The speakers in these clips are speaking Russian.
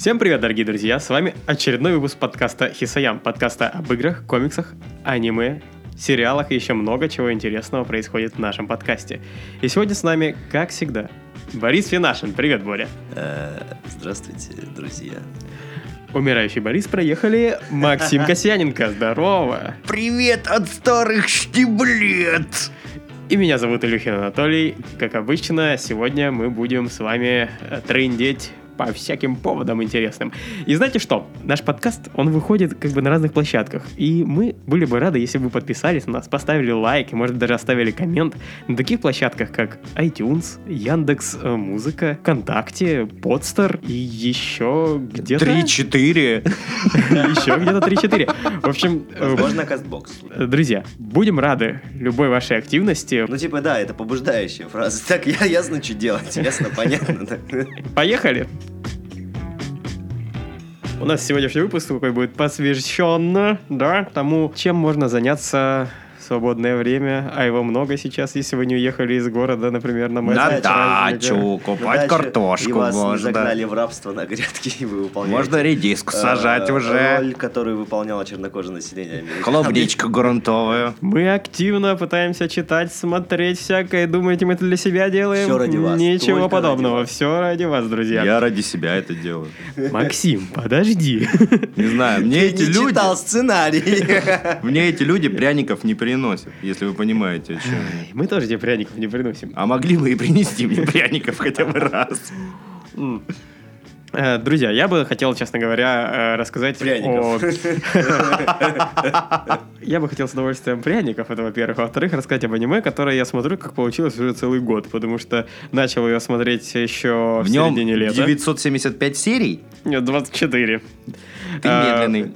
Всем привет, дорогие друзья! С вами очередной выпуск подкаста Хисаям, подкаста об играх, комиксах, аниме, сериалах и еще много чего интересного происходит в нашем подкасте. И сегодня с нами, как всегда, Борис Финашин. Привет, Боря. Э, Здравствуйте, друзья. Умирающий Борис проехали. Максим Касьяненко, здорово. Привет от старых штиблет! И меня зовут Илюхин Анатолий. Как обычно, сегодня мы будем с вами э, трындеть по всяким поводам интересным. И знаете что? Наш подкаст, он выходит как бы на разных площадках. И мы были бы рады, если бы вы подписались на нас, поставили лайк и, может, даже оставили коммент на таких площадках, как iTunes, Яндекс э, Музыка, ВКонтакте, Подстер и еще где-то... 3-4. Еще где-то 3-4. В общем, э, Возможно, кастбокс. друзья, будем рады любой вашей активности. Ну, типа, да, это побуждающая фраза. Так, я ясно, что делать. Ясно, понятно. Поехали! У нас сегодняшний выпуск такой будет посвящен, да, тому, чем можно заняться свободное время, а его много сейчас, если вы не уехали из города, например, на На дачу, купать картошку И вас не можно. загнали в рабство на грядке, и вы выполняете... Можно редиску сажать э, уже. Роль, которую выполняло чернокожее население Америки. Клубничку грунтовую. Мы активно пытаемся читать, смотреть всякое. Думаете, мы это для себя делаем? Всё ради вас, Ничего подобного. Все ради вас, друзья. Я ради себя это делаю. Максим, подожди. Не знаю, мне эти люди... читал сценарий. Мне эти люди пряников не приносят, если вы понимаете, о чем. Мы тоже тебе пряников не приносим. А могли бы и принести мне пряников хотя бы раз. Э, Друзья, я бы хотел, честно говоря, э, рассказать Пряников. о... Я бы хотел с удовольствием пряников, это во-первых. А Во-вторых, рассказать об аниме, которое я смотрю, как получилось уже целый год, потому что начал ее смотреть еще в, середине лета. 975 серий. Нет, 24. Ты А, медленный.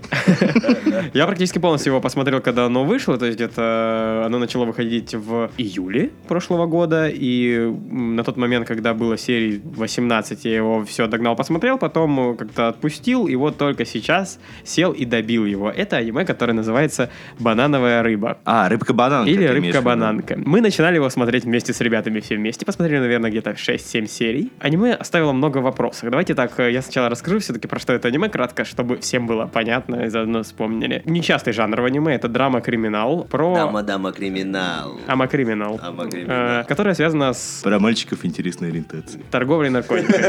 Я практически полностью его посмотрел, когда оно вышло, то есть где-то оно начало выходить в июле прошлого года, и на тот момент, когда было серий 18, я его все догнал, посмотрел, потом э, как-то отпустил, и вот только сейчас сел и добил его. Это аниме, которое называется «Банановая рыба». А, рыбка-бананка. Или рыбка-бананка. Мы начинали его смотреть вместе с ребятами все вместе. Посмотрели, наверное, где-то 6-7 серий. Аниме оставило много вопросов. Давайте так, э, я сначала расскажу все-таки про что это аниме кратко, чтобы всем было понятно и заодно вспомнили. Нечастый жанр в аниме — это драма-криминал про... Дама, дама, криминал. Ама-криминал. Ама-криминал. Э, которая связана с Про мальчиков интересная ориентация. торговлей наркотиками.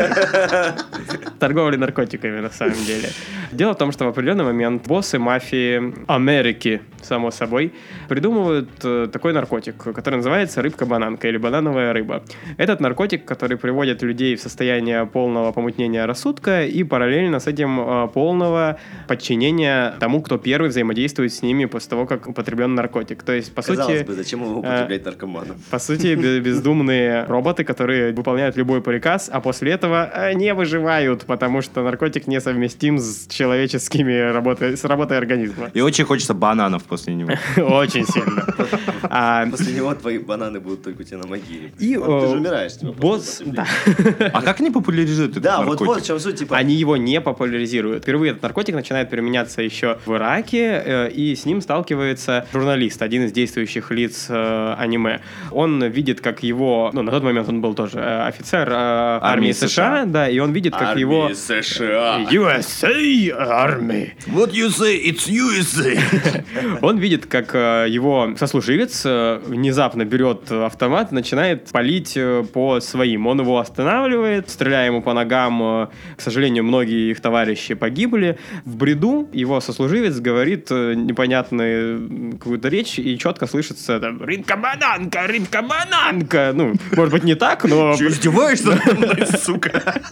Торговлей наркотиками, на самом деле. Дело в том, что в определенный момент боссы мафии Америки, само собой, придумывают э, такой наркотик, который называется рыбка-бананка или банановая рыба. Этот наркотик, который приводит людей в состояние полного помутнения рассудка и параллельно с этим э, полного подчинения тому, кто первый взаимодействует с ними после того, как употреблен наркотик. То есть, по Казалось сути... бы, зачем его употреблять наркоманом? По сути, бе- бездумные роботы, которые выполняют любой приказ, а после этого э, не выживают, потому что наркотик несовместим с человеческими работой, с работой организма. И очень хочется бананов после него. Очень сильно. А, После него твои бананы будут только у тебя на могиле. Ты э, же умираешь. босс, да. А как они популяризуют этот Да, вот вот в чем суть, типа... они его не популяризируют. Впервые этот наркотик начинает применяться еще в Ираке, э, и с ним сталкивается журналист, один из действующих лиц э, аниме. Он видит, как его, ну, на тот момент он был тоже офицер армии, США, да, и он видит, как Армии его... США. USA Army. What you say, it's USA. Он видит, как э, его сослуживец э, внезапно берет автомат начинает палить э, по своим. Он его останавливает, стреляя ему по ногам. К сожалению, многие их товарищи погибли. В бреду его сослуживец говорит непонятную какую-то речь, и четко слышится там «Рыбка-бананка! Рыбка-бананка!» Ну, может быть, не так, но... Че, издеваешься сука?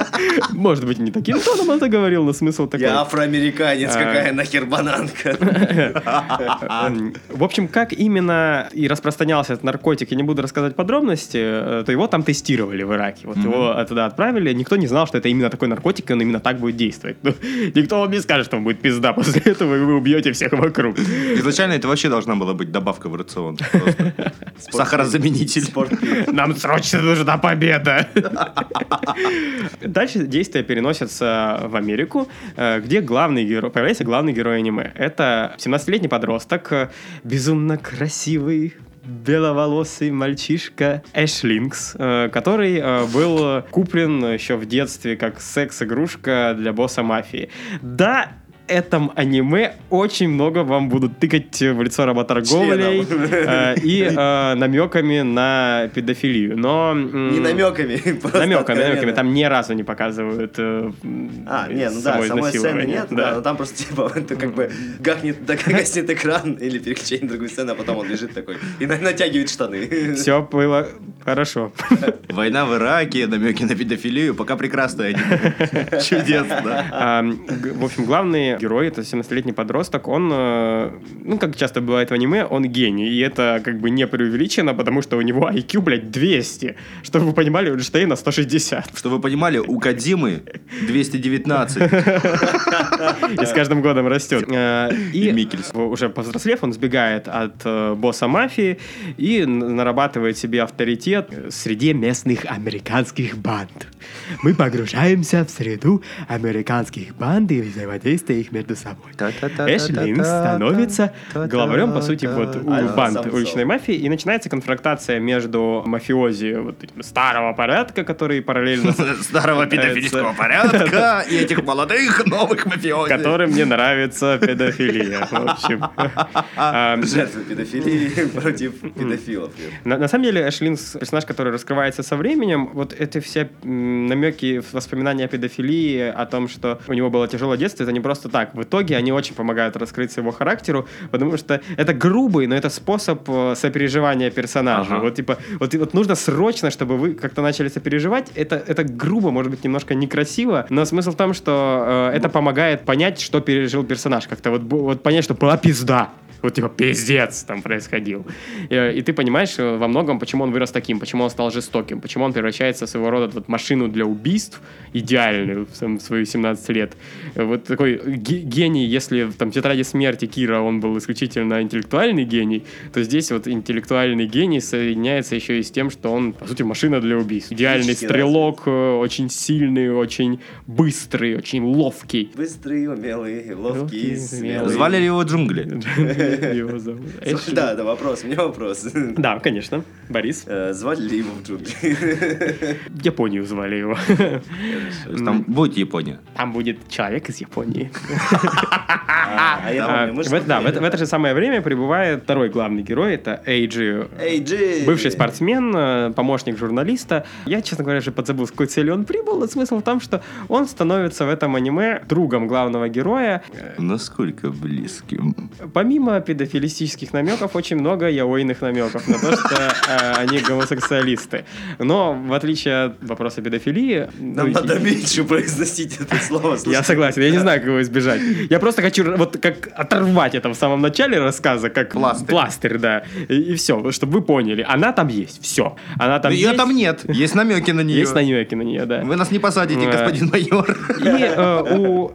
Может быть, не таким тоном он это говорил, но смысл такой. Я афроамериканец, какая нахер бананка? Эм, В общем, как именно и распространялся этот наркотик, я не буду рассказывать подробности, э, то его там тестировали в Ираке. Вот его туда отправили, никто не знал, что это именно такой наркотик, и он именно так будет действовать. Ну, Никто вам не скажет, что он будет пизда после этого, и вы убьете всех вокруг. Изначально это вообще должна была быть добавка в рацион. Сахарозаменитель. Нам срочно нужна победа. Дальше действия переносятся в Америку, э, где главный герой, появляется главный герой аниме. Это 17-летний подросток, э, безумно красивый, беловолосый мальчишка Эшлинкс, э, который э, был куплен еще в детстве как секс-игрушка для босса мафии. Да, этом аниме очень много вам будут тыкать в лицо работорговлей э, и э, намеками на педофилию. Но... Не намеками, Намеками, намеками. Там ни разу не показывают э, А, м, не, ну да, само самой сцены нет, да, но там просто типа как бы гахнет, гаснет экран или переключение на другую сцену, а потом он лежит такой и на- натягивает штаны. Все было хорошо. Война в Ираке, намеки на педофилию, пока прекрасное аниме. Чудесно. В общем, главный герой, это 17-летний подросток, он, э, ну, как часто бывает в аниме, он гений. И это как бы не преувеличено, потому что у него IQ, блядь, 200. Чтобы вы понимали, у Эйнштейна 160. Что вы понимали, у Кадимы 219. И с каждым годом растет. Э, И Микельс. уже повзрослев, он сбегает от э, босса мафии и нарабатывает себе авторитет среди местных американских банд. Мы погружаемся в среду американских банд и взаимодействие их между собой. Эшлин становится главарем, по сути, вот у банд уличной мафии, и начинается конфронтация между мафиози вот старого порядка, который параллельно Старого педофильского порядка и этих молодых новых мафиози. которым мне нравится педофилия. В общем. А, Жертвы педофилии против педофилов. На, самом деле, Эшлинс персонаж, который раскрывается со временем, вот эти все намеки, воспоминания о педофилии, о том, что у него было тяжелое детство, это не просто так. В итоге они очень помогают раскрыться его характеру, потому что это грубый, но это способ э, сопереживания персонажа. Ага. Вот типа, вот, вот нужно срочно, чтобы вы как-то начали сопереживать. Это, это грубо, может быть, немножко некрасиво, но смысл в том, что э, это помогает понять, что пережил персонаж. Как-то вот, вот понять, что была пизда. Вот типа пиздец там происходил. И, и ты понимаешь э, во многом, почему он вырос таким, почему он стал жестоким, почему он превращается в своего рода вот машину для убийств, идеальную в сам- свои 17 лет. Э, Вот такой ге- гений, если в там, в «Тетради смерти» Кира, он был исключительно интеллектуальный гений, то здесь вот интеллектуальный гений соединяется еще и с тем, что он, по сути, машина для убийств. Идеальный стрелок, э, очень сильный, очень быстрый, очень ловкий. Быстрый, умелый, ловкий, Ловкий, смелый. Звали ли его джунгли? Его зовут. Слушай, Да, да, вопрос, у меня вопрос. Да, конечно. Борис. Э, Звали ли его в джунгли? Японию звали его. Там будет Япония. Там будет человек из Японии. А а А, Да, в это же самое время прибывает второй главный герой, это Эйджи Эй, Джи! Бывший спортсмен, э, помощник журналиста. Я, честно говоря, уже подзабыл, с какой целью он прибыл, смысл в том, что он становится в этом аниме другом главного героя. Э, Насколько близким? Помимо педофилистических намеков, очень много яойных намеков на то, что э, они гомосексуалисты. Но, в отличие от вопроса педофилии... Нам ну, надо меньше произносить это слово. слушай. Я согласен, я не знаю, как его избежать. Я просто хочу вот как оторвать это в самом начале рассказа, как Пластырь. пластырь да. И, все, чтобы вы поняли. Она там есть, все. Она там Ее есть. там нет. Есть намеки на нее. Есть намеки на нее, да. Вы нас не посадите, господин майор. И э, у,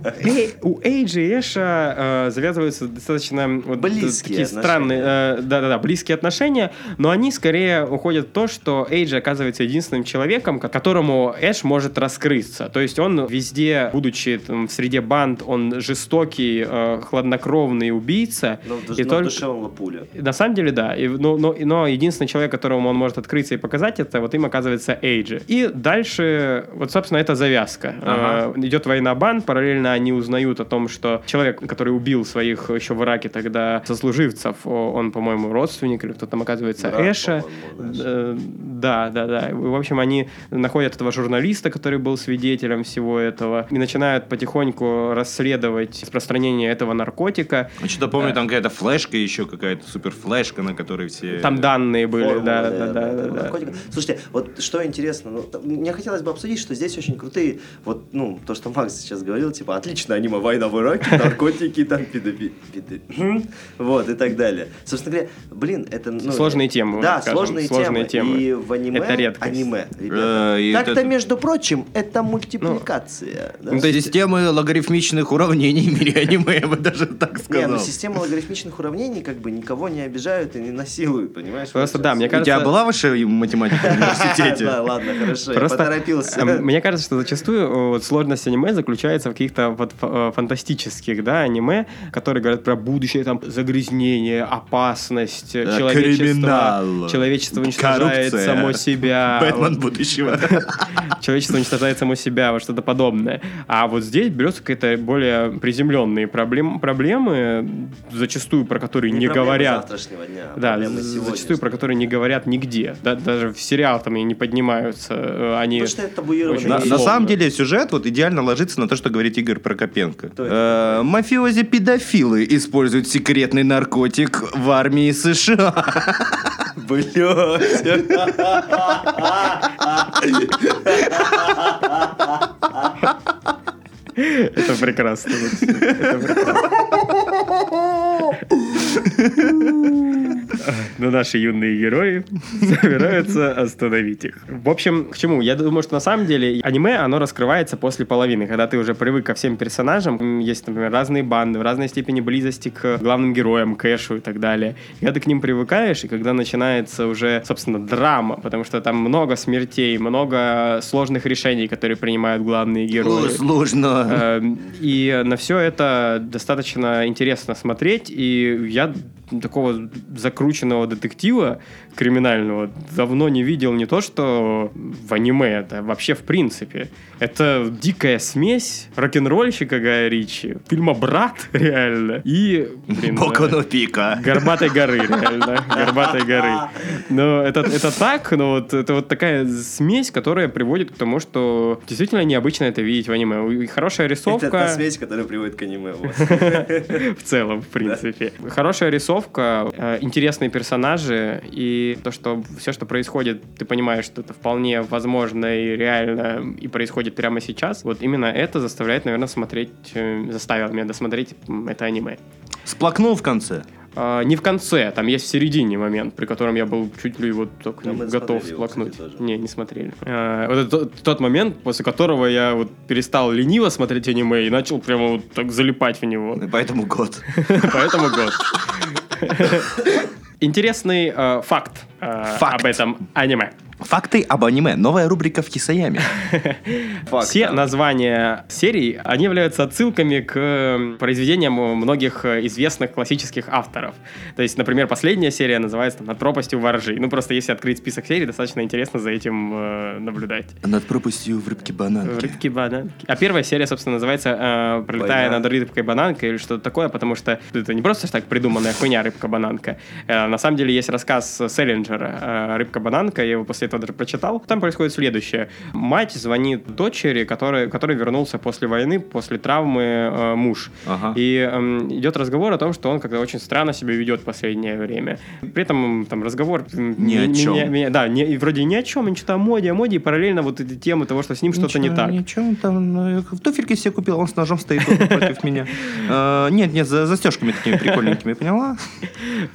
у Эйджи и Эша э, завязываются достаточно вот, Близкие такие отношения. странные, э, да-да-да, близкие отношения, но они скорее уходят в то, что Эйджи оказывается единственным человеком, ко- которому Эш может раскрыться. То есть он везде, будучи там, в среде банд, он жестокий, э, хладнокровный убийца. Но и но только- душе он лапуля. на самом деле, да. И, но, но, но единственный человек, которому он может открыться и показать это, вот им оказывается Эйджи. И дальше, вот, собственно, это завязка. Ага. Э, идет война банд, параллельно они узнают о том, что человек, который убил своих еще в Ираке тогда сослуживцев, о, он, по-моему, родственник или кто там оказывается, Брат, Эша. Э, Да, да, да. В общем, они находят этого журналиста, который был свидетелем всего этого, и начинают потихоньку расследовать распространение этого наркотика. Я что-то помню, там какая-то флешка еще, какая-то супер флешка, на которой все... Там данные были, да, да, да, да, да. Слушайте, вот что интересно, ну, мне хотелось бы обсудить, что здесь очень крутые, вот, ну, то, что Макс сейчас говорил, типа, отлично аниме «Война в Ираке», наркотики, там, хм, вот, и так далее. Собственно говоря, блин, это, ну... Сложные темы, Да, скажем, сложные, сложные темы. темы. И в аниме... Это редкость. Аниме, Э, ребята. и Как-то, это- между прочим, это мультипликация. да? ну, то есть- Системы логарифмичных уравнений в мире аниме, я бы даже так Не, сказал. ну система логарифмичных уравнений как бы никого не обижают и не насилуют, понимаешь? Просто да, мне У тебя кажется- была ваша математика в университете? Да, ладно, хорошо, я Просто, поторопился. э, Мне кажется, что зачастую э, сложность аниме заключается в каких-то вот э, фантастических, да, аниме, которые говорят про будущее, там, загрязнение, опасность, Да, человечество, криминал, человечество уничтожает коррупция. само себя. Бэтмен Вот. будущего. Человечество уничтожает само себя, вот что-то подобное. А вот здесь берется какие-то более приземленные проблем, проблемы, зачастую про которые не, говорят. дня, а Да, зачастую про которые не говорят нигде. Да, даже в сериал там и не поднимаются. э, Они Потому что это табуированная очень На, самом деле сюжет вот идеально ложится на то, что говорит Игорь Прокопенко. Э, Мафиози-педофилы используют секретный наркотик в армии США. Блядь. Это прекрасно. Это прекрасно. Но наши юные герои собираются остановить их. В общем, к чему? Я думаю, что на самом деле аниме, оно раскрывается после половины, когда ты уже привык ко всем персонажам. Есть, например, разные банды, в разной степени близости к главным героям, Кэшу и так далее. И когда ты к ним привыкаешь, и когда начинается уже, собственно, драма, потому что там много смертей, много сложных решений, которые принимают главные герои. Сложно. Эм, И на все это достаточно интересно смотреть. И я такого закрученного детектива криминального давно не видел не то, что в аниме, это вообще в принципе. Это дикая смесь рок-н-ролльщика Гая Ричи, фильма «Брат» реально, и, блин, Боку да, ну пика. Горбатой горы, реально. Горбатой горы. Но это, это так, но вот это вот такая смесь, которая приводит к тому, что действительно необычно это видеть в аниме. И хорошая Это рисовка та смесь, которая приводит к аниме. в целом, в принципе. Хорошая рисовка, э, интересные персонажи, и то, что все, что происходит, ты понимаешь, что это вполне возможно и реально, и происходит прямо сейчас. Вот именно это заставляет, наверное, смотреть, э, заставило меня досмотреть это аниме. Сплакнул в конце. А, не в конце, там есть в середине момент, при котором я был чуть ли вот только Да, готов смотрели его, сплакнуть. кстати. Не, не смотрели. А, вот это тот, тот момент, после которого я вот перестал лениво смотреть аниме и начал прямо вот так залипать в него. И Поэтому год. Поэтому год. Интересный э, факт, э, Факт. об этом аниме. Факты об аниме. Новая рубрика в Кисаяме. Все названия серий, они являются отсылками к э, произведениям многих э, известных классических авторов. То есть, например, последняя серия называется «Над пропастью воржи». Ну, просто если открыть список серий, достаточно интересно за этим э, наблюдать. Над пропастью в рыбке бананки. Рыбки бананки. А первая серия, собственно, называется э, «Пролетая над рыбкой бананкой» или что-то такое, потому что это не просто так придуманная хуйня рыбка-бананка. Э, на самом деле есть рассказ Селлинджера э, «Рыбка-бананка», я его после этого даже прочитал. Там происходит следующее. Мать звонит дочери, который, который вернулся после войны, после травмы э, муж. Ага. И эм, идет разговор о том, что он как-то очень странно себя ведет в последнее время. При этом там разговор... м, Ни о чем. меня- меня- да, не, вроде ни о чем, что-то о моде, о моде, и параллельно вот эти темы того, что с ним что-то не Ничего, так. Ничего, там ну, в туфельке себе купил, он с ножом стоит против меня. Э, Нет, нет, за застежками такими прикольненькими, поняла?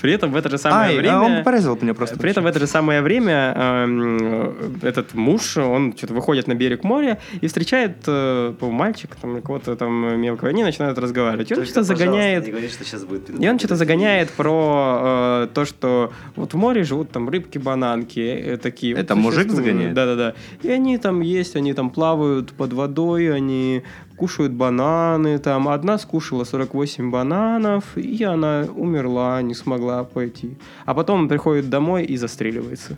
При этом в это же самое Ай, время... а он порезал меня просто. При этом в это же самое время эм, этот муж, он что-то выходит на берег моря и встречает э, по-моему, мальчика там, кого-то там мелкого, и они начинают разговаривать. И он что-то загоняет... Не говори, что сейчас будет И он что-то загоняет про э, то, что вот в море живут там рыбки-бананки э, такие. Это вот мужик загоняет? Да-да-да. И они там есть, они там плавают под водой, они кушают бананы, там одна скушала 48 бананов, и она умерла, не смогла пойти. А потом он приходит домой и застреливается.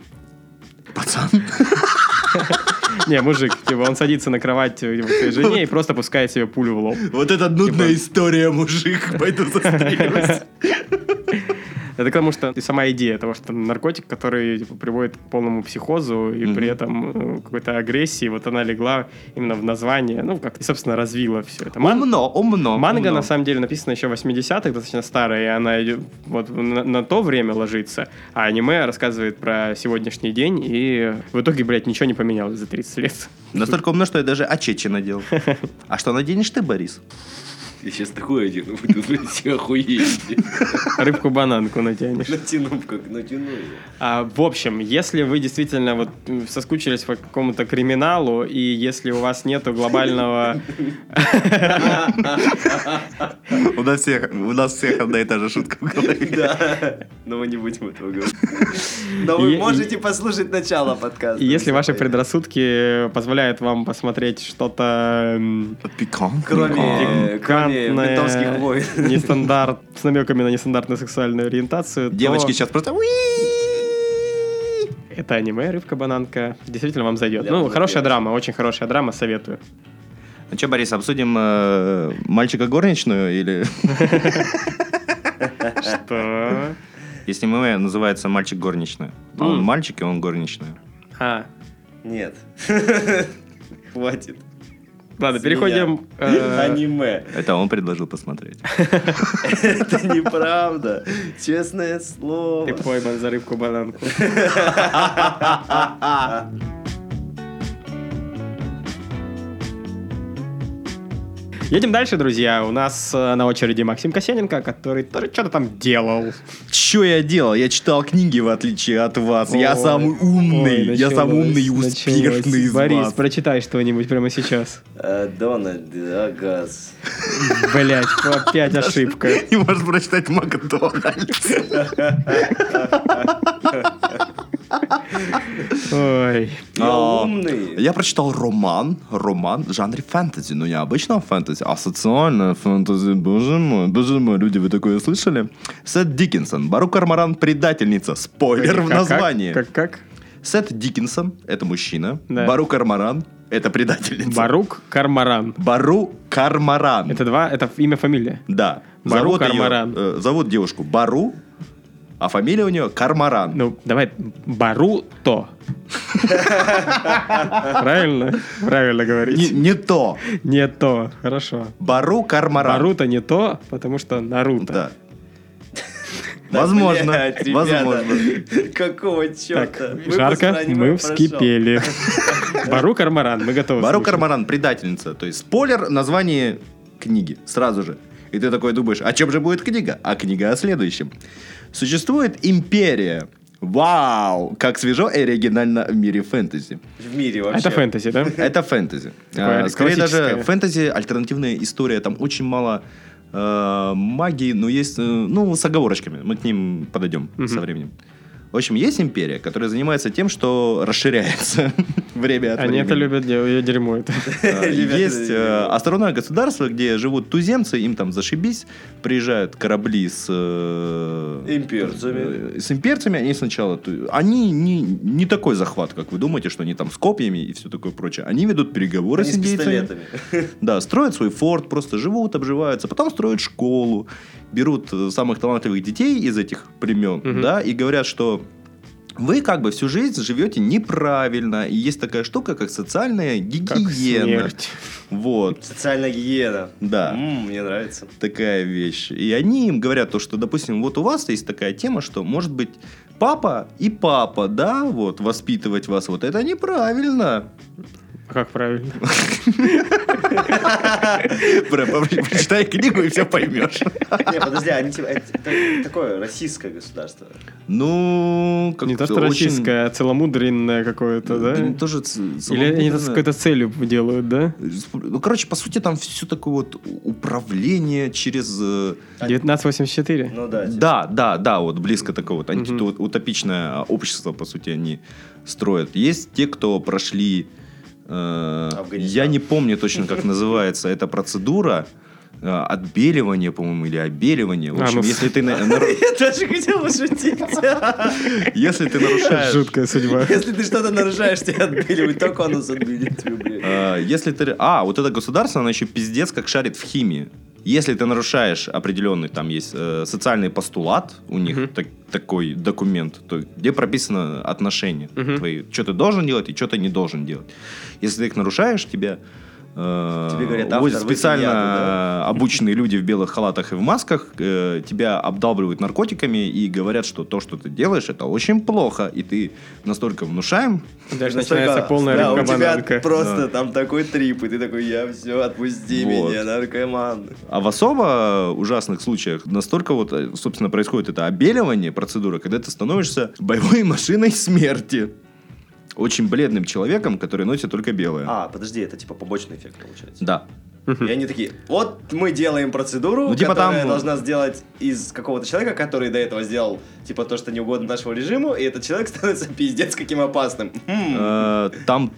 Пацан. Не, мужик, типа, он садится на кровать к своей жене и просто пускает себе пулю в лоб. Вот это нудная Типа- история, мужик. Пойду застреливаюсь. Это потому что и сама идея того, что наркотик, который типа, приводит к полному психозу и Мгм. при этом э, какой-то агрессии, вот она легла именно в название, ну, как, и, собственно, развила все это. Ман- Умно, умно. Манга, умно. на самом деле, написана еще в 80-х, достаточно старая, и она идет вот на, на то время ложится, а аниме рассказывает про сегодняшний день, и в итоге, блядь, ничего не поменялось за 30 лет. Настолько умно, что я даже очечи надел. А что наденешь ты, Борис? Я сейчас такое одену, вы тут все охуеете. Рыбку-бананку натянешь. Натяну, как натяну. А, в общем, если вы действительно вот соскучились по какому-то криминалу, и если у вас нету глобального... У нас всех, у нас всех одна и та же шутка в голове. Да, но мы не будем этого говорить. Но вы можете послушать начало подкаста. И если ваши предрассудки позволяют вам посмотреть что-то... Пикантное. кроме ментовских войн. нестандарт, с намеками на нестандартную сексуальную ориентацию, то Девочки сейчас просто... Это аниме «Рыбка-бананка». Действительно вам зайдет. Для Ну, хорошая девочек. драма, очень хорошая драма, советую. Ну что, Борис, обсудим э, мальчика горничную или... Что? Если мы называется мальчик горничная. А он мальчик, и он горничная. А, Нет. Хватит. Ладно, переходим... э, Аниме. Это он предложил посмотреть. Это неправда. Честное слово. Ты пойман за рыбку-бананку. Едем дальше, друзья. У нас э, на очереди Максим Косененко, который тоже что-то там делал. Что я делал? Я читал книги, в отличие от вас. я Ой, самый умный. ой, я самый умный и успешный началось. из Борис, вас. прочитай что-нибудь прямо сейчас. Э, Дональд Агас. Блять, опять ошибка. Не можешь прочитать Макдональдс. Ой. Я А, умный. Я прочитал роман, роман в жанре фэнтези, но не обычного фэнтези, а социальное фэнтези. Боже мой, боже мой, люди, вы такое слышали? Сет Диккенсон, Бару Кармаран, предательница. Спойлер в названии. Как, как? Сет Диккенсон, это мужчина. Да. Бару Кармаран, это предательница. Барук Кармаран. Бару Кармаран. Это два, это имя, фамилия. Да. Бару зовут Кармаран. э, зовут девушку Бару, а фамилия у нее Кармаран. Ну, давай, Баруто. Правильно? Правильно говорить. не то. Не то. Хорошо. Бару Кармаран. Наруто не то, потому что Наруто. Да. Возможно. Возможно. Какого черта? Так, жарко, мы вскипели. Бару Кармаран, мы готовы. Бару. Кармаран предательница. То есть спойлер название книги сразу же. И ты такой думаешь, о чем же будет книга? А книга о следующем. Существует империя. Вау! Как свежо и оригинально в мире фэнтези. В мире вообще. Это фэнтези, да? Это фэнтези. А, Скорее даже фэнтези, альтернативная история. Там очень мало э, магии, но есть, э, ну, с оговорочками. Мы к ним подойдем со временем. В общем, есть империя, которая занимается тем, что расширяется время от Они времени. это любят, де- дерьмо это. Есть э, островное государство, где живут туземцы, им там зашибись, приезжают корабли с... э, Имперцами. э, С имперцами, они сначала... Они не, не такой захват, как вы думаете, что они там с копьями и все такое прочее. Они ведут переговоры Они с индейцами. пистолетами. Да, строят свой форт, просто живут, обживаются, потом строят школу, берут э, самых талантливых детей из этих племен, Мгм. да, и говорят, что вы как бы всю жизнь живете неправильно, и есть такая штука, как социальная Как гигиена. смерть. Вот, Социальная гигиена. Да. М, Мне нравится. такая вещь. И они им говорят то, что, допустим, вот у вас есть такая тема, что может быть папа и папа, да, вот, воспитывать вас, вот это неправильно. А как правильно? Бля, Прочитай книгу и все поймешь. Не, подожди, они типа, такое российское государство. Ну, как Не то, что российское, а целомудренное какое-то, да? Тоже Или они это с какой-то целью делают, да? Ну, короче, по сути, там все такое вот управление через... э, 1984. Ну да. типа. Да, да, да, вот близко такое вот Мгм. антиутопичное общество, по сути, они строят. Есть те, кто прошли... э, Афганистан. я не помню точно, как называется эта процедура. э, Отбеливание, по-моему, или обеливание. В А, общем, ну, если ты, Я даже хотел пошутить. если ты нарушаешь... Жуткая судьба. Если ты что-то нарушаешь, тебя отбеливают. Только оно тебя, блядь. А, Если ты... А, вот это государство, оно еще пиздец как шарит в химии. Если ты нарушаешь определенный, там есть э, социальный постулат, у них Мгм. так- такой документ, то, где прописано отношения Мгм. твои, что ты должен делать и что ты не должен делать. Если ты их нарушаешь, тебя Тебе говорят, автор, возят специально яду, да? э, обученные люди в белых халатах и в масках, э, тебя обдалбливают наркотиками и говорят, что то, что ты делаешь, это очень плохо, и ты настолько внушаем, Даже Настолько- начинается полная да, у тебя просто Да. там такой трип, и ты такой, я все, отпусти Вот. меня, наркоман. А в особо ужасных случаях настолько вот, э, собственно, происходит это обеливание, процедура, когда ты становишься боевой машиной смерти. Очень бледным человеком, который носит только белое. А, подожди, это типа побочный эффект получается. Да. И они такие, вот мы делаем процедуру, Ну, типа которая там- должна сделать из какого-то человека, который до этого сделал, типа, то, что не угодно нашему режиму, и этот человек становится пиздец каким опасным. Хм. Э, Там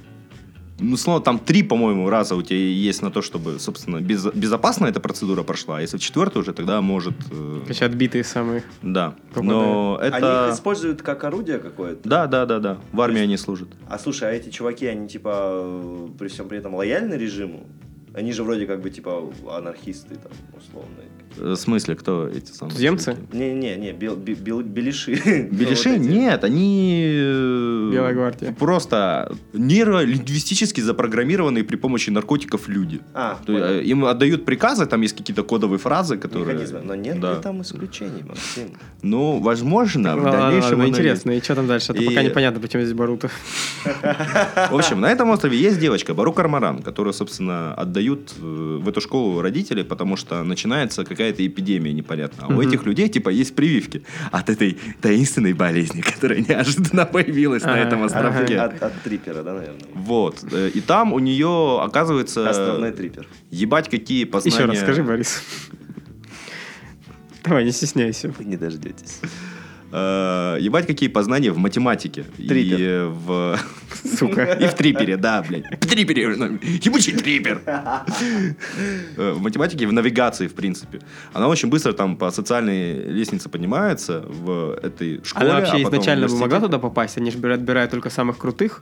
ну, словно там три, по-моему, раза у тебя есть на то, чтобы, собственно, без, безопасно эта процедура прошла. А если в четвертый уже, тогда может... э, Короче, отбитые самые. да. Попадают. Но Они это... их используют как орудие какое-то. Да, да, да, да. В армии они служат. А слушай, а эти чуваки, они типа при всем при этом лояльны режиму? Они же вроде как бы типа анархисты там условные. Э, В смысле, кто эти самые? Туземцы? Не-не-не, бел- бе- бел-. Нет, они... э, Белая гвардия. Просто нейролингвистически запрограммированные при помощи наркотиков люди. А, То э, им отдают приказы, там есть какие-то кодовые фразы, которые... Механизмы. Но нет Да. ли там исключений, Максим? Ну, возможно, в дальнейшем... интересно, и что там дальше? А то И- пока непонятно, почему здесь Баруто. В общем, на этом острове есть девочка, Бару Кармаран, которую, собственно, отдают в эту школу родители, потому что начинается какая-то эпидемия непонятная. А у этих людей, типа, есть прививки от этой таинственной болезни, которая неожиданно появилась на этом островке. От, от трипера, да, наверное? Вот. Э, И там у нее, оказывается, Островной трипер. ебать какие познания... Еще раз скажи, Борис. Давай, не стесняйся. Вы не дождетесь. Э, Ебать какие познания в математике. Трипер. И в... Сука. И в трипере, да, блядь. В трипере. Ебучий трипер. Э, В математике в навигации, в принципе. Она очень быстро там по социальной лестнице поднимается в этой школе. Она вообще а изначально могла туда попасть? Они же отбирают только самых крутых.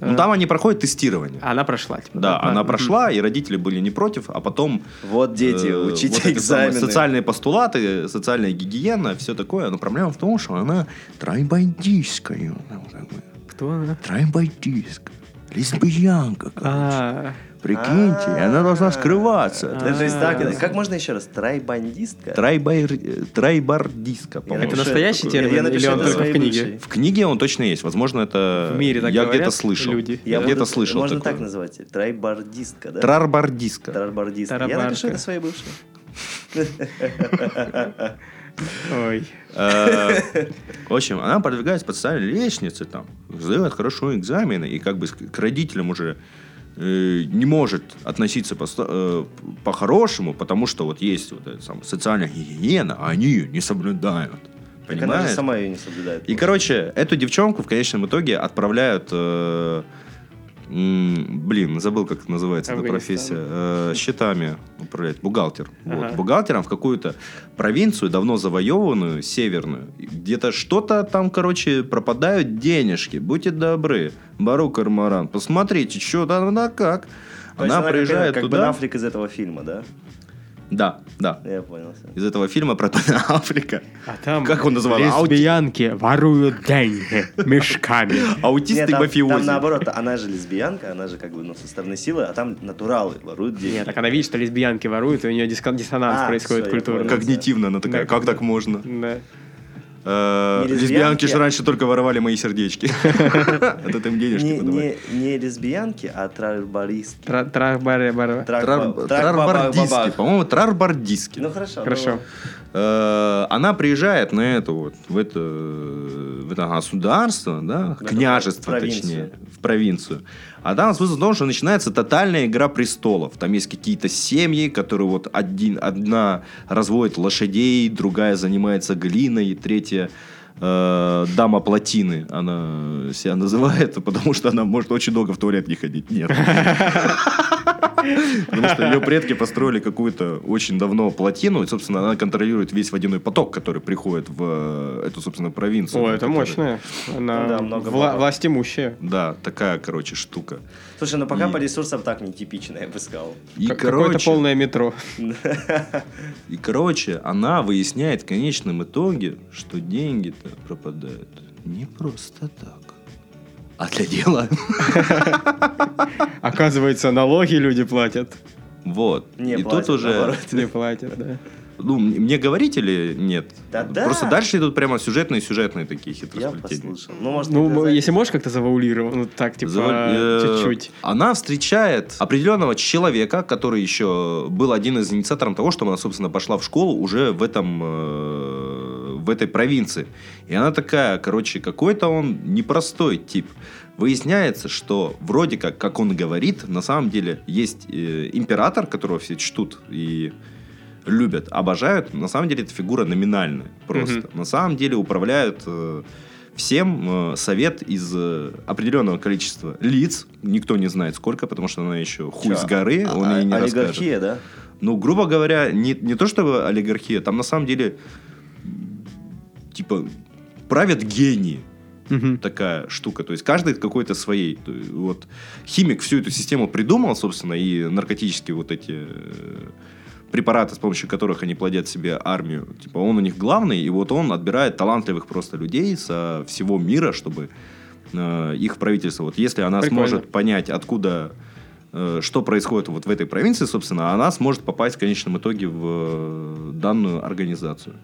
Ну, там они проходят тестирование. А она прошла. типа, Да, она Мгм. прошла, и родители были не против, а потом... Вот дети, э, учите вот самые экзамены. социальные постулаты, социальная гигиена, все такое. Но проблема в том, что она. Она вот. Кто она? Трайбандийская. Лесбиянка, короче. А, Прикиньте, и она должна скрываться. А. Это из так, А. как можно еще раз? Трайбандистка? Трайбайр... Трайбардистка, по-моему. Это настоящий термин или он только в книге? В книге он точно есть. Возможно, это... В мире так Я где-то слышал. люди? Я где-то слышал Можно так называть. Трайбардистка, да? Трарбардистка. Трарбардистка. Я напишу это своей бывшей. Ой. Э, В общем, она продвигается по социальной лестнице, там, сдает хорошо экзамены, и как бы к родителям уже э, не может относиться по- э, по-хорошему, потому что вот есть вот эта самая социальная гигиена, а они ее не соблюдают. Так она же Понимаешь? сама ее не соблюдает. И, короче, эту девчонку в конечном итоге отправляют... э, блин, забыл, как называется эта профессия. Э, счетами управлять. Бухгалтер. Вот, бухгалтером в какую-то провинцию, давно завоеванную, северную. Где-то что-то там, короче, пропадают денежки. Будьте добры. Бару Кармаран, посмотрите, что там, да как. То Она как приезжает это, как туда. Бен Аффлек из этого фильма, да? Да, да. Я понял. всё. Из этого фильма про Бена Африка. А там Как он называл? лесбиянки воруют деньги мешками. Аутисты Нет, там, мафиози. там наоборот, она же лесбиянка, она же как бы ну, со стороны силы, а там натуралы воруют деньги. Нет, так она видит, что лесбиянки воруют, и у нее диссонанс А, происходит всё, я. Когнитивно она такая, Да. как так можно? Да. Э, Лесбиянки лесбиянки, же раньше только воровали мои сердечки. А тут им денежки не, лесбиянки, а трарбаристки. Трарбардиски. По-моему, трарбардиски. Ну хорошо. Хорошо. Э, Она приезжает на это вот, в это, в это государство, да, княжество, точнее, провинцию. А там смысл в том, что начинается тотальная игра престолов. Там есть какие-то семьи, которые вот один, одна разводит лошадей, другая занимается глиной, третья э, дама плотины, она себя называет, потому что она может очень долго в туалет не ходить. Нет. Потому что ее предки построили какую-то очень давно плотину, и, собственно, она контролирует весь водяной поток, который приходит в э, эту, собственно, провинцию. О, это мощная. Она Да, много вла- власть имущая. Да, такая, короче, штука. Слушай, ну пока И- по ресурсам так нетипично, я бы сказал. И, Как- Какое-то короче, полное метро. и, короче, она выясняет в конечном итоге, что деньги-то пропадают не просто так, а для дела. Оказывается, налоги люди платят. Вот. Не и платят, тут уже... наоборот. Не платят, да. Ну, мне говорить или нет? Да-да. Просто дальше идут прямо сюжетные-сюжетные такие Я хитросплетения. послушал. Ну, может, Ну, если можешь как-то завуалировать, ну так, типа, Заваль- э, чуть-чуть. Она встречает определенного человека, который еще был один из инициаторов того, что она, собственно, пошла в школу уже в этом э, в этой провинции. И она такая, короче, какой-то он непростой тип. Выясняется, что вроде как, как он говорит, на самом деле есть э, император, которого все чтут и любят, обожают. На самом деле это фигура номинальная просто. Мгм. На самом деле управляют э, всем э, совет из э, определенного количества лиц, никто не знает сколько, потому что она еще хуй Чё, с горы, а- он ей не а- расскажет. Олигархия, да? Ну, грубо говоря, не, не то чтобы олигархия, там на самом деле типа правят гении Мгм. такая штука. То есть каждый какой-то своей. Вот химик всю эту систему придумал, собственно, и наркотические вот эти э, препараты, с помощью которых они плодят себе армию. Типа он у них главный, и вот он отбирает талантливых просто людей со всего мира, чтобы э, их правительство. Вот если она Прикольно. сможет понять, откуда э, что происходит вот в этой провинции, собственно, она сможет попасть в конечном итоге в э, данную организацию.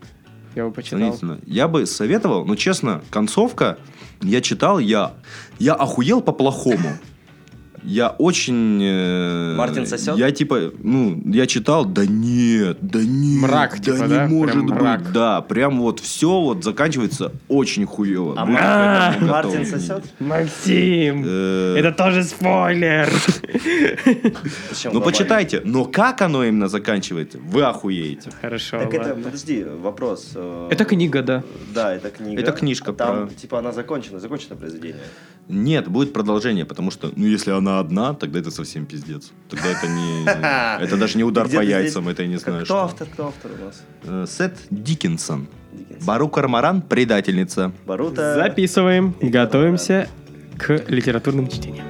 Я его почитал. Я бы советовал, но честно, концовка, я читал, я, я охуел по-плохому. Я очень... э, Мартин сосет? Я типа, ну, я читал, да нет, да нет. Мрак, да типа, не да? может Прям быть. мрак. Да, прям вот все вот заканчивается очень хуево. А Мар- Мартин сосет? Максим! Э, Это тоже спойлер! Ну, почитайте. Но как оно именно заканчивается, вы охуеете. Хорошо, Так это, подожди, вопрос. э, Это книга, да. Да, это книга. Это книжка Там, про- типа, она закончена, закончено произведение. Нет, будет продолжение, потому что, ну, если она одна, тогда это совсем пиздец. Тогда это не... Это даже не удар по яйцам, это я не знаю, Кто что. автор, кто автор у нас? Э, Сет Диккенсон. Диккенс. Бару Кармаран, предательница. Барута. Записываем, готовимся к литературным чтениям.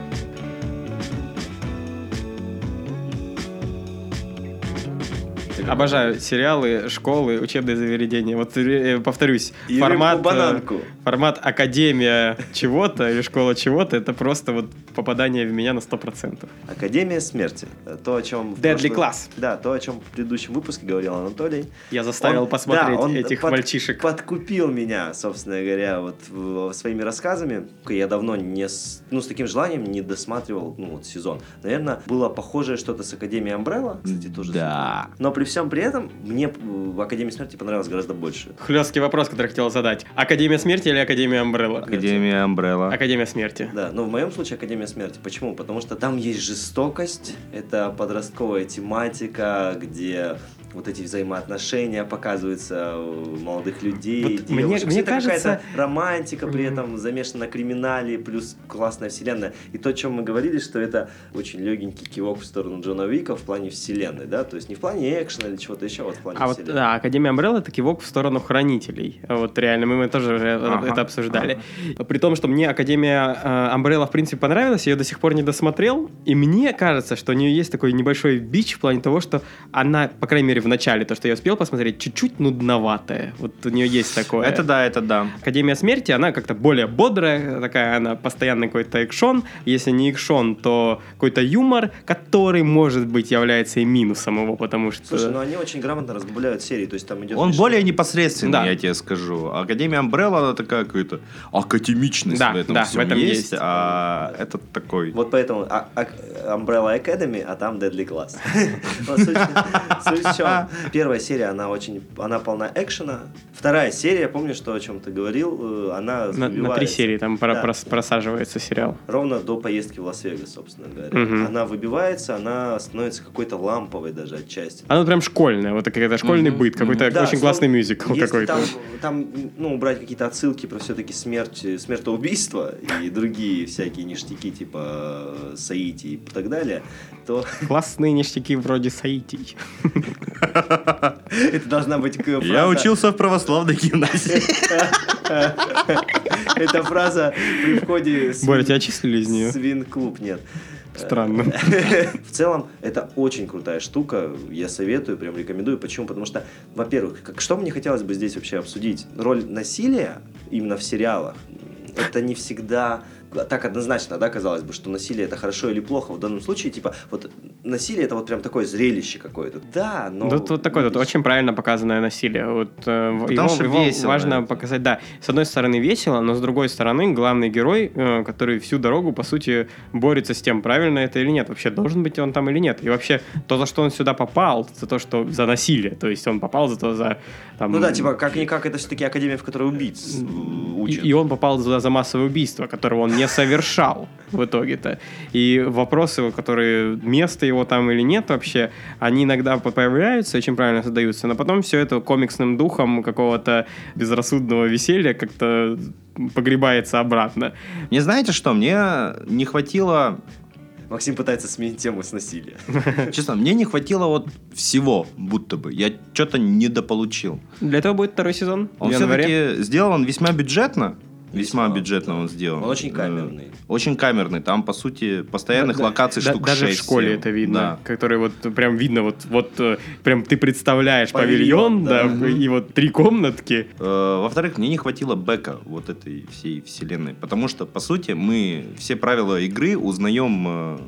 Обожаю сериалы, школы, учебные заведения. Вот э, повторюсь, И формат, э, бананку. формат академия чего-то или школа чего-то, это просто вот попадание в меня на 100%. Академия смерти. То, о чем... Deadly прошлом- Class. Да, то, о чем в предыдущем выпуске говорил Анатолий. Я заставил Он- посмотреть да, он этих под- мальчишек. Подкупил меня, собственно говоря, вот своими рассказами. Я давно не с, ну, с таким желанием не досматривал ну, вот, сезон. Наверное, было похожее что-то с Академией Umbrella, кстати, тоже. Да. Но при всем при этом мне э, Академия смерти понравилась гораздо больше. Хлесткий вопрос, который хотел задать. Академия смерти или Академия Umbrella? Академия Umbrella. Академия смерти. Да, но в моем случае Академия смерти. Почему? Потому что там есть жестокость, это подростковая тематика, где вот эти взаимоотношения показываются у молодых людей, Вот мне- мне это кажется- какая-то романтика, при этом замешана на криминале, плюс классная вселенная. И то, о чем мы говорили, что это очень легенький кивок в сторону Джона Вика в плане вселенной, да, то есть не в плане экшена или чего-то еще, а вот в плане А вот вселенной. да, Академия Umbrella это кивок в сторону хранителей. Вот реально, мы тоже уже Ага, это обсуждали. При том, что мне Академия э, Umbrella в принципе понравилась, я ее до сих пор не досмотрел. И мне кажется, что у нее есть такой небольшой бич в плане того, что она, по крайней мере, в начале, то, что я успел посмотреть, чуть-чуть нудноватая. Вот у нее есть такое. Это да, это да. Академия смерти, она как-то более бодрая, такая, она постоянно какой-то экшон. Если не экшон, то какой-то юмор, который, может быть, является и минусом его, потому что... Слушай, ну они очень грамотно разбавляют серии, то есть там идет... Он лишь- более непосредственный, Да. я тебе скажу. Академия Umbrella, она такая какая-то академичность Да, в этом да, всем в этом есть, есть. а этот такой... Вот поэтому а- а- Umbrella Academy, а там Deadly суть- Суть в чем? Первая серия, она очень, она полна экшена. Вторая серия, помню, что о чем ты говорил, э, она На, на три серии там Да. прос- просаживается сериал. Ровно до поездки в Лас-Вегас, собственно говоря. Мгм. Она выбивается, она становится какой-то ламповой даже отчасти. Она прям школьная, вот какой-то школьный Мгм, быт, какой-то Да, очень классный мюзикл какой-то. Там, там, ну, убрать какие-то отсылки про все-таки смерть, смертоубийство и другие всякие ништяки, типа э, Саити и так далее, то Классные ништяки вроде Саити. это должна быть фраза... Я учился в православной гимназии. Это фраза при входе Боря, тебя отчислили из нее? свин-клуб, нет. Странно. В целом, это очень крутая штука. Я советую, прям рекомендую. Почему? Потому что, во-первых, как, что мне хотелось бы здесь вообще обсудить? Роль насилия именно в сериалах. Это не всегда так однозначно, да, казалось бы, что насилие это хорошо или плохо. В данном случае, типа, вот насилие это вот прям такое зрелище какое-то. Да, но... Ну, тут такое вот очень правильно показанное насилие. Вот, э, Потому его, что его весело важно это. показать, да. С одной стороны весело, но с другой стороны главный герой, э, который всю дорогу, по сути, борется с тем, правильно это или нет. Вообще, должен быть он там или нет. И вообще, то, за что он сюда попал, за то, что за насилие. То есть он попал за то, за... Там, Ну да, типа, как-никак, это все-таки академия, в которой убийц э, И, учат. и он попал за, за массовое убийство, которого он не совершал в итоге-то. И вопросы, которые место его там или нет вообще, они иногда по- появляются, очень правильно создаются, но потом все это комиксным духом какого-то безрассудного веселья как-то погребается обратно. Не знаете что? Мне не хватило Максим пытается сменить тему с насилия. Честно, мне не хватило вот всего, будто бы. Я что-то недополучил. Для этого будет второй сезон Он все-таки сделан весьма бюджетно. Весьма бюджетно да. он сделан. Он очень Э, камерный. Очень камерный. Там, по сути, постоянных Да, да, локаций да, штук Даже 6 в школе это видно, которые вот прям видно, вот, вот э, прям ты представляешь павильон, Павильон, да, да. и вот три комнатки. Э, Во-вторых, мне не хватило бэка вот этой всей вселенной. Потому что, по сути, мы все правила игры узнаем э,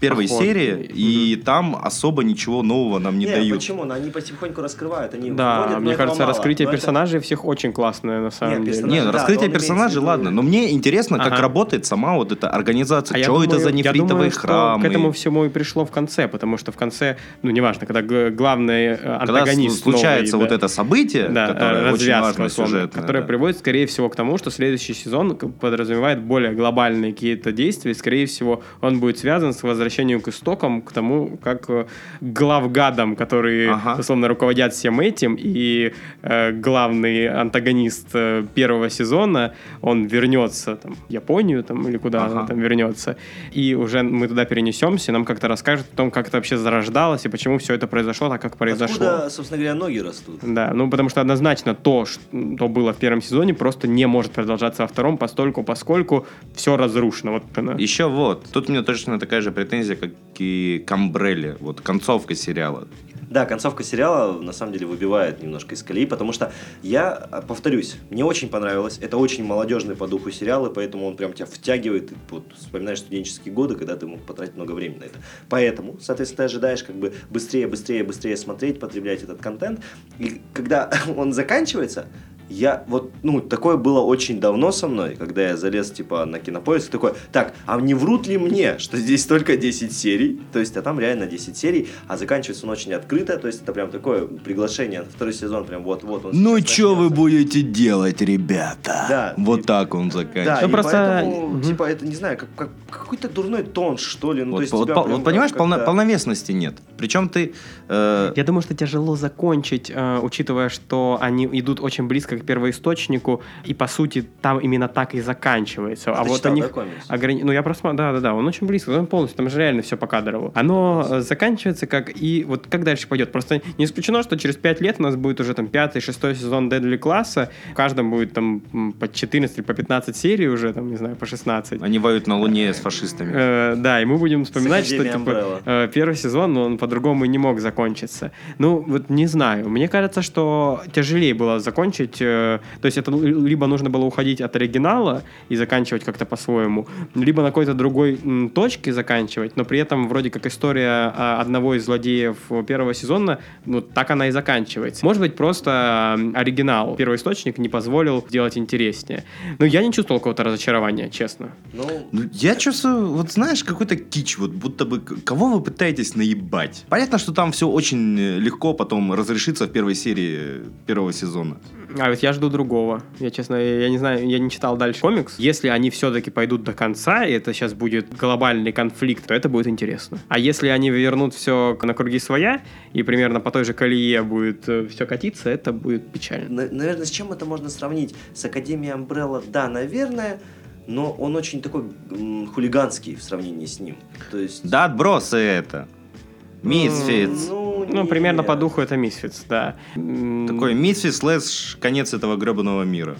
первой Охотно. серии, и там особо ничего нового нам не Не, дают. почему? Но они потихоньку раскрывают. Они Да, вводят, мне кажется, мало. раскрытие это- персонажей всех очень классное на самом Нет, деле. персонажи- Не, ну, да, раскрытие персонажей, ладно. Но мне интересно, как Ага. работает сама вот эта организация. А что это думаю- за нефритовые думаю, храмы? К этому всему и пришло в конце, потому что в конце, ну, неважно, когда главный э, Когда антагонист слу- случается новый, вот да, это событие, да, которое очень важно сюжетное, которая да. приводит, скорее всего, к тому, что следующий сезон подразумевает более глобальные какие-то действия. и, Скорее всего, он будет связан с возвращением к истокам, к тому, как э, главгадам, которые, Ага. условно, руководят всем этим, и э, главный антагонист э, первого сезона, он вернется там, в Японию там, или куда Ага. он там вернется, и уже мы туда перенесемся, нам как-то расскажут о том, как это вообще зарождалось, и почему все это произошло так, как произошло. Откуда, собственно говоря, ноги растут? Да, ну потому что однозначно то, что было в первом сезоне, просто не может продолжаться во втором, постольку, поскольку все разрушено. Вот. Еще вот, тут у меня точно такая же претензия, как и к Амбрелле, вот концовка сериала. Да, концовка сериала на самом деле выбивает немножко из колеи, потому что я, а, повторюсь, мне очень понравилось. Это очень молодежный по духу сериал, и поэтому он прям тебя втягивает. Ты вот вспоминаешь студенческие годы, когда ты мог потратить много времени на это. Поэтому, соответственно, ты ожидаешь как бы быстрее, быстрее, быстрее смотреть, потреблять этот контент. И когда он заканчивается, я вот, ну, такое было очень давно со мной, когда я залез, типа, на кинопоиск, такой, так, а не врут ли мне, что здесь только 10 серий? То есть, а там реально 10 серий, а заканчивается он очень открыто, то есть, это прям такое приглашение на второй сезон, прям вот-вот он Ну что вы будете делать, ребята? Да. Вот И- так он Да, заканчивает. Ну, и просто- поэтому, Мгм. типа, это, не знаю, как, как- какой-то дурной тон, что ли, ну, то Вот, есть, вот прям вот понимаешь, как-то- полно- полновесности нет. Причем ты... э, Я думаю, что тяжело закончить, э, учитывая, что они идут очень близко к первоисточнику, и по сути там именно так и заканчивается. А а ты вот читал, у да, них комикс? ограни- Ну, я просто... Да, да, да, он очень близко, он полностью, там же реально все по кадрову. Оно э, заканчивается как... И вот как дальше пойдет? Просто не исключено, что через пять лет у нас будет уже там пятый, шестой сезон Deadly класса, в каждом будет там по 14 или по 15 серий уже, там, не знаю, по 16. Они воюют на Луне с фашистами. Э, да, и мы будем вспоминать, что типа э, первый сезон, но он по-другому не мог закончиться. Ну, вот не знаю. Мне кажется, что тяжелее было закончить. Э, то есть это либо нужно было уходить от оригинала и заканчивать как-то по-своему, либо на какой-то другой точке заканчивать, но при этом вроде как история а, одного из злодеев первого сезона, ну, так она и заканчивается. Может быть, просто оригинал, первоисточник не позволил сделать интереснее. Но я не чувствовал какого-то разочарования, честно. Ну, Ну, я чувствую, вот знаешь, какой-то кич, вот будто бы, кого вы пытаетесь наебать? Понятно, что там все очень э, легко потом разрешится в первой серии э, первого сезона. А вот я жду другого. Я, честно, я не знаю, я не читал дальше комикс. Если они все-таки пойдут до конца, и это сейчас будет глобальный конфликт, то это будет интересно. А если они вернут все на круги своя, и примерно по той же колее будет все катиться, это будет печально. На- наверное, с чем это можно сравнить? С Академией Umbrella, да, наверное, но он очень такой хулиганский в сравнении с ним. То есть... Да, отбросы это. Мисфиц. Ну, Ну, примерно по духу это Misfits, да. Такой Мисфиц слэш конец этого гребаного мира.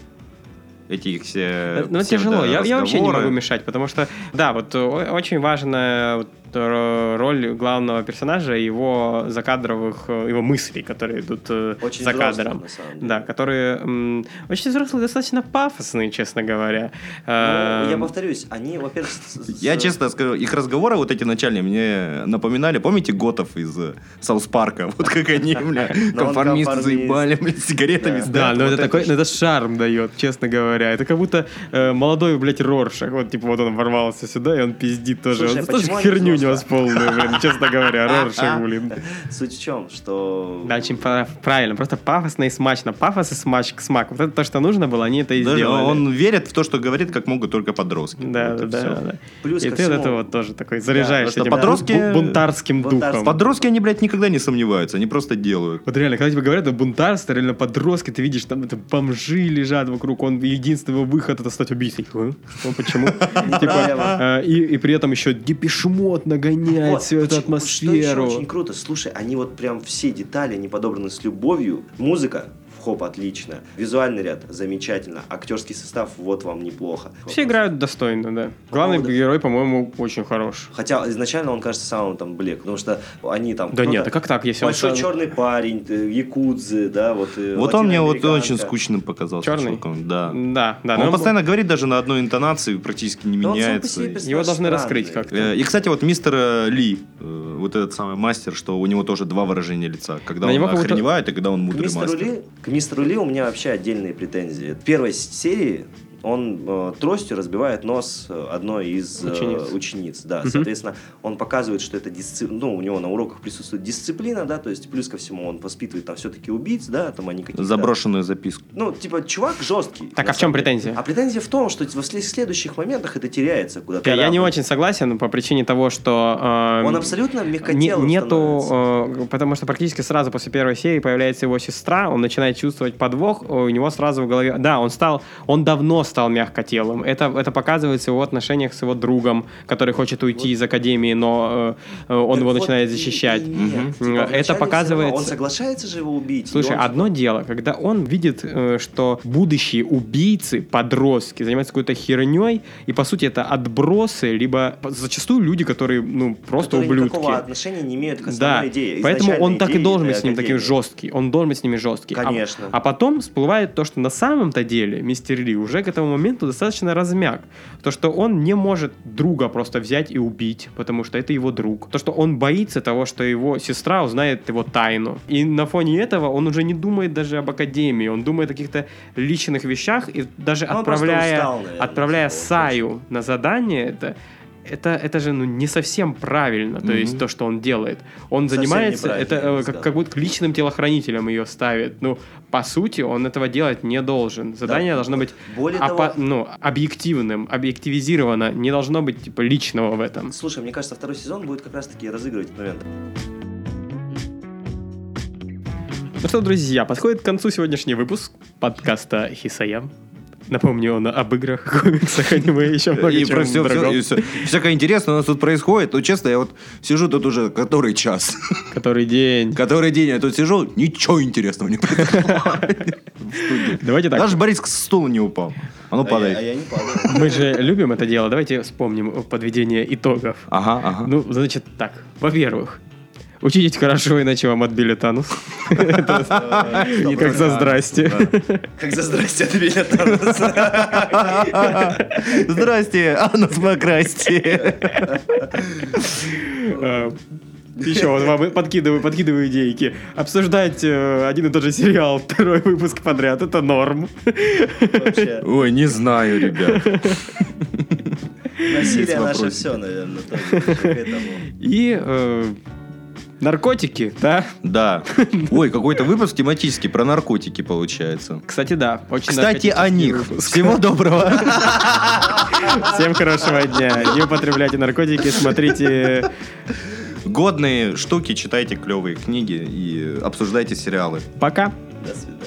Эти все Ну, тяжело. Я, я вообще не могу мешать, потому что, да, вот о- очень вот, ро- роль главного персонажа, его закадровых, э, его мыслей, которые идут э, Очень за взрослых, кадром. на самом деле. Да, которые м, очень взрослые, достаточно пафосные, честно говоря. Ну, я Эм, повторюсь, они, во-первых... с- Я честно скажу, их разговоры вот эти начальные мне напоминали, помните готов из э, Саус Парка? Вот как они, бля, конформисты конформист. заебали, бля, с сигаретами. Да. Но это такой, ну, это шарм дает, честно говоря. Это как будто молодой, блядь, Роршах. Вот, типа, вот он ворвался сюда, и он пиздит тоже. Он почему тоже херню взрослые? унес полную, блин, честно говоря, Роршах, блин. Суть в чем, что... Да, очень пра- правильно, просто пафосно и смачно. Пафос и смач, смак. Вот это то, что нужно было, они это и сделали. он верит в то, что говорит, как могут только подростки. Да, да, да. Плюс и ты от этого тоже такой заряжаешь потому этим что подростки- бу- бунтарским духом. Подростки, они, блядь, никогда не сомневаются, они просто делают. Вот реально, когда тебе говорят, это бунтарство, реально подростки, ты видишь, там это бомжи лежат вокруг, он единственный его выход это стать убийцей. Почему? Типа, э, и и при этом еще депешмот нагоняет Вот, всю эту почему- Что еще атмосферу. очень круто, слушай, они вот прям все детали, они подобраны с любовью. Музыка хоп отлично, визуальный ряд замечательно, актерский состав вот вам неплохо. Все играют достойно, да. Главный поводу- герой, по-моему, очень хорош. Хотя изначально он кажется самым там блек, потому что они там... Да нет, а как так, если он Большой сам- черный парень, э, якудзы, да, вот. э, Вот он мне вот очень скучным показался. Черный? чуваком, Да. Да, да. он но постоянно говорит даже на одной интонации, практически не Да он меняется. Его должны странный. раскрыть как-то. Э, И, кстати, вот мистер Ли, вот этот самый мастер, что у него тоже два выражения лица. Когда На он охреневает и когда он К мудрый мастер. Ли, к мистеру Ли у меня вообще отдельные претензии. В первой серии он э, тростью разбивает нос э, одной из э, Учениц. учениц, да, Мгм. соответственно, он показывает, что это дисциплина, ну, у него на уроках присутствует дисциплина, да, то есть плюс ко всему он воспитывает там все-таки убийц, да, там они какие-то... Заброшенную записку. Ну, типа, чувак жесткий. Так, а в чем претензия? А претензия в том, что след- следующих моментах это теряется куда-то. Я не Рамы. очень согласен по причине того, что... э, Он абсолютно не- мягкотелым нету, э, потому что практически сразу после первой серии появляется его сестра, он начинает чувствовать подвох, у него сразу в голове, да, он стал, он давно стал мягкотелым, это, это показывается в его отношениях с его другом, который хочет уйти из академии, но э, он Так его вот начинает и- защищать. и нет. Мгм. Типа, Это показывается- Он соглашается же его убить. и Слушай, он, одно типа, дело, когда он видит, э, что будущие убийцы, подростки, занимаются какой-то херней, и по сути это отбросы, либо зачастую люди, которые, ну, просто которые ублюдки. никакого отношения не имеют к Да, основной идее. поэтому он так и должен быть с ним таким жесткий. Он должен быть с ними жесткий. А- Конечно. А, потом всплывает то, что на самом-то деле мистер Ли уже к этому моменту достаточно размяк. То, что он не может друга просто взять и убить, потому что это его друг. То, что он боится того, что его сестра узнает его тайну. И на фоне этого он уже не думает даже об академии, он думает о каких-то личных вещах и даже Ну, он отправляя, устал, наверное, отправляя Саю на задание, это это, это же ну, не совсем правильно, то есть то, что он делает. Он Совсем занимается, это э, как, как будто личным телохранителям ее ставит. Ну, по сути, он этого делать не должен. Задание Да. должно быть Более опа- того- ну, объективным, объективизировано, не должно быть типа личного в этом. Слушай, мне кажется, второй сезон будет как раз-таки разыгрывать этот момент. Ну что, друзья, подходит к концу сегодняшний выпуск подкаста Хисаям. Напомню он об играх, комиксах, аниме и еще много И про все, другого, всякое интересное у нас тут происходит. Ну, честно, я вот сижу тут уже который час. который день. Который день я тут сижу, ничего интересного не происходит. Давайте так. Даже Борис к стулу не упал. А ну А я, а падай. я не падаю. Мы же любим это дело. Давайте вспомним подведение итогов. Ага, ага. Ну, значит, так. Во-первых, учитесь хорошо, иначе вам отбили танус. Как за здрасте. Как за здрасте отбили от Таноса. Здрасте, анус покрасьте. Э, Еще вот вам подкидываю, подкидываю идейки. Обсуждать э, один и тот же сериал второй выпуск подряд это норм. Вообще. Ой, не знаю, ребят. Насилие наше все, наверное. И э, наркотики, да? Да. Ой, какой-то выпуск тематический про наркотики получается. Кстати, да. Очень Кстати, о них. выпуск. Всего доброго. Всем хорошего дня. Не употребляйте наркотики, смотрите Годные штуки, читайте клевые книги и обсуждайте сериалы. Пока. До свидания.